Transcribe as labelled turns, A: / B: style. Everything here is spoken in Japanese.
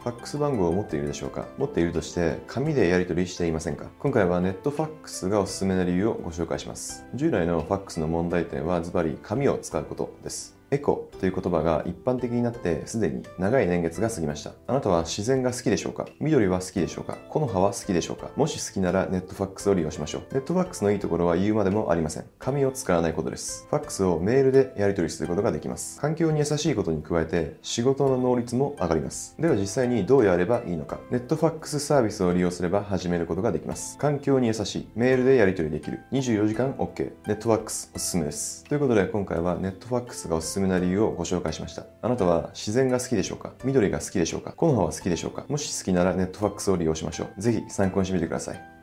A: ファックス番号を持っているでしょうか？持っているとして紙でやり取りしていませんか？今回はネットファックスがおすすめな理由をご紹介します。従来のファックスの問題点はズバリ紙を使うことです。エコという言葉が一般的になってすでに長い年月が過ぎました。あなたは自然が好きでしょうか？緑は好きでしょうか？木の葉は好きでしょうか？もし好きならネットファックスを利用しましょう。ネットファックスのいいところは言うまでもありません。紙を使わないことです。ファックスをメールでやり取りすることができます。環境に優しいことに加えて仕事の能率も上がります。では実際にどうやればいいのか？ネットファックスサービスを利用すれば始めることができます。環境に優しい。メールでやり取りできる。24時間 OK。ネットファックスおすすめです。ということで今回はネットファックスがおすすめな理由をご紹介しました。あなたは自然が好きでしょうか？緑が好きでしょうか？木の葉は好きでしょうか？もし好きならネットファックスを利用しましょう。ぜひ参考にしてみてください。